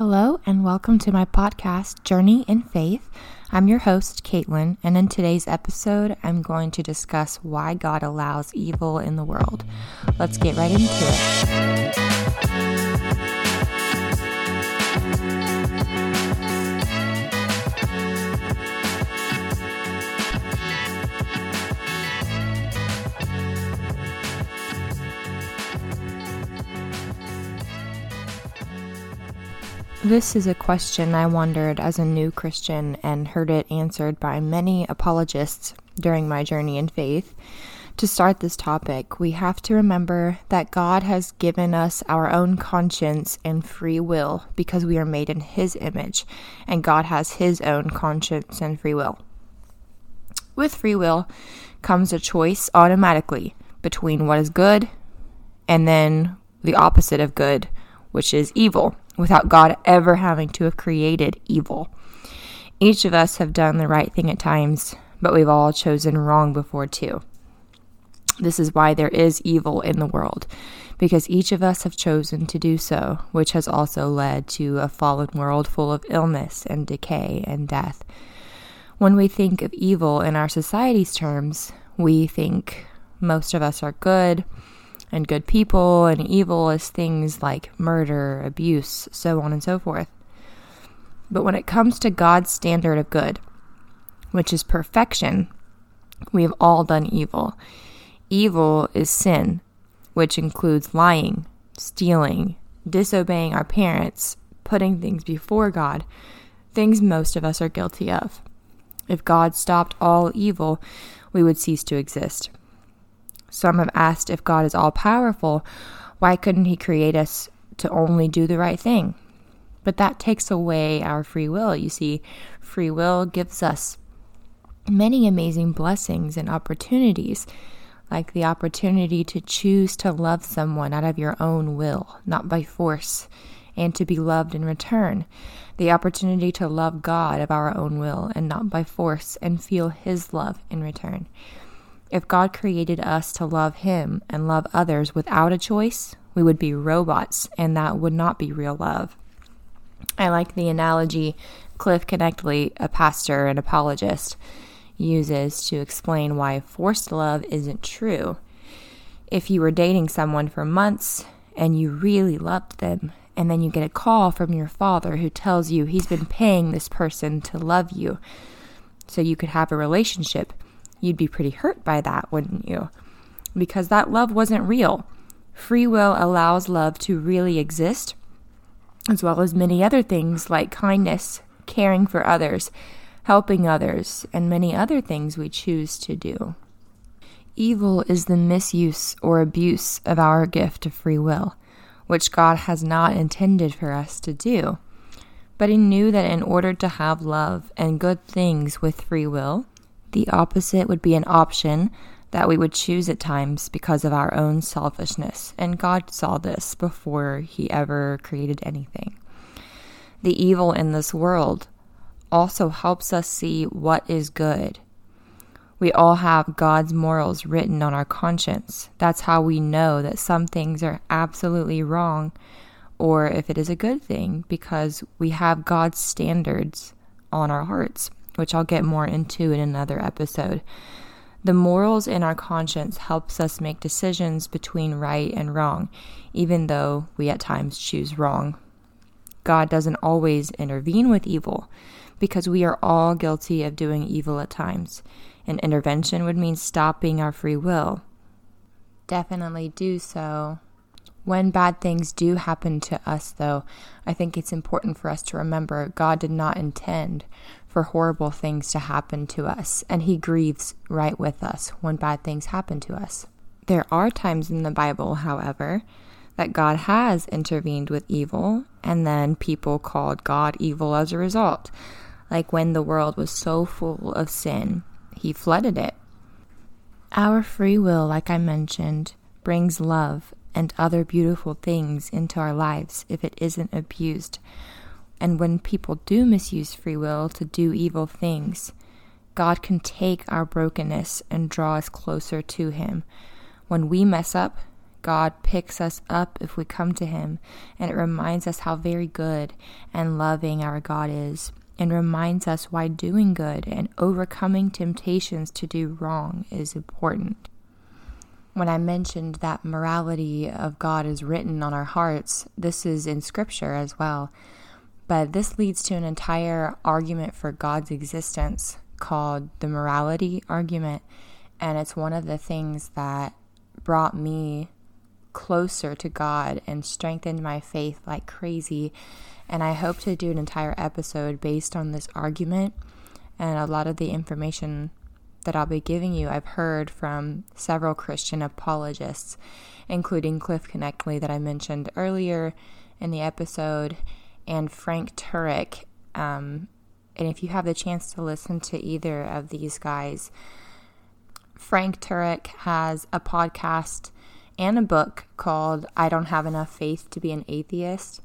Hello, and welcome to my podcast, Journey in Faith. I'm your host, Caitlin, and in today's episode, I'm going to discuss why God allows evil in the world. Let's get right into it. This is a question I wondered as a new Christian and heard it answered by many apologists during my journey in faith. To start this topic, we have to remember that God has given us our own conscience and free will because we are made in His image, and God has His own conscience and free will. With free will comes a choice automatically between what is good and then the opposite of good, which is evil without God ever having to have created evil. Each of us have done the right thing at times, but we've all chosen wrong before too. This is why there is evil in the world, because each of us have chosen to do so, which has also led to a fallen world full of illness and decay and death. When we think of evil in our society's terms, we think most of us are good, and good people, and evil as things like murder, abuse, so on and so forth. But when it comes to God's standard of good, which is perfection, we have all done evil. Evil is sin, which includes lying, stealing, disobeying our parents, putting things before God, things most of us are guilty of. If God stopped all evil, we would cease to exist. Some have asked if God is all powerful, why couldn't He create us to only do the right thing? But that takes away our free will. You see, free will gives us many amazing blessings and opportunities, like the opportunity to choose to love someone out of your own will, not by force, and to be loved in return. The opportunity to love God of our own will and not by force and feel His love in return. If God created us to love Him and love others without a choice, we would be robots, and that would not be real love. I like the analogy Cliff Knechtle, a pastor and apologist, uses to explain why forced love isn't true. If you were dating someone for months and you really loved them, and then you get a call from your father who tells you he's been paying this person to love you so you could have a relationship you'd be pretty hurt by that, wouldn't you? Because that love wasn't real. Free will allows love to really exist, as well as many other things like kindness, caring for others, helping others, and many other things we choose to do. Evil is the misuse or abuse of our gift of free will, which God has not intended for us to do. But He knew that in order to have love and good things with free will, the opposite would be an option that we would choose at times because of our own selfishness, and God saw this before He ever created anything. The evil in this world also helps us see what is good. We all have God's morals written on our conscience. That's how we know that some things are absolutely wrong or if it is a good thing because we have God's standards on our hearts which I'll get more into in another episode. The morals in our conscience helps us make decisions between right and wrong, even though we at times choose wrong. God doesn't always intervene with evil because we are all guilty of doing evil at times. An intervention would mean stopping our free will. Definitely do so. When bad things do happen to us, though, I think it's important for us to remember God did not intend for horrible things to happen to us, and He grieves right with us when bad things happen to us. There are times in the Bible, however, that God has intervened with evil, and then people called God evil as a result. Like when the world was so full of sin, He flooded it. Our free will, like I mentioned, brings love and other beautiful things into our lives if it isn't abused and when people do misuse free will to do evil things, God can take our brokenness and draw us closer to Him. When we mess up, God picks us up if we come to Him, and it reminds us how very good and loving our God is, and reminds us why doing good and overcoming temptations to do wrong is important. When I mentioned that morality of God is written on our hearts, this is in Scripture as well. But this leads to an entire argument for God's existence called the morality argument. And it's one of the things that brought me closer to God and strengthened my faith like crazy. And I hope to do an entire episode based on this argument. And a lot of the information that I'll be giving you, I've heard from several Christian apologists, including Cliff Knechtle that I mentioned earlier in the episode, and Frank Turek. Um, and if you have the chance to listen to either of these guys, Frank Turek has a podcast and a book called I Don't Have Enough Faith to Be an Atheist.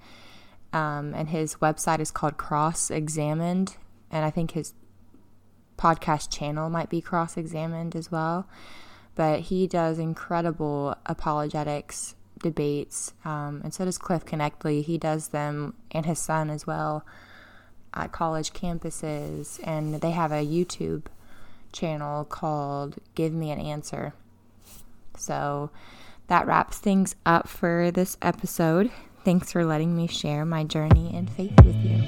Um, and his website is called Cross Examined. And I think his podcast channel might be Cross Examined as well. But he does incredible apologetics debates. Um, and so does Cliff Knechtle. He does them and his son as well at college campuses. And they have a YouTube channel called Give Me an Answer. So that wraps things up for this episode. Thanks for letting me share my journey and faith with you.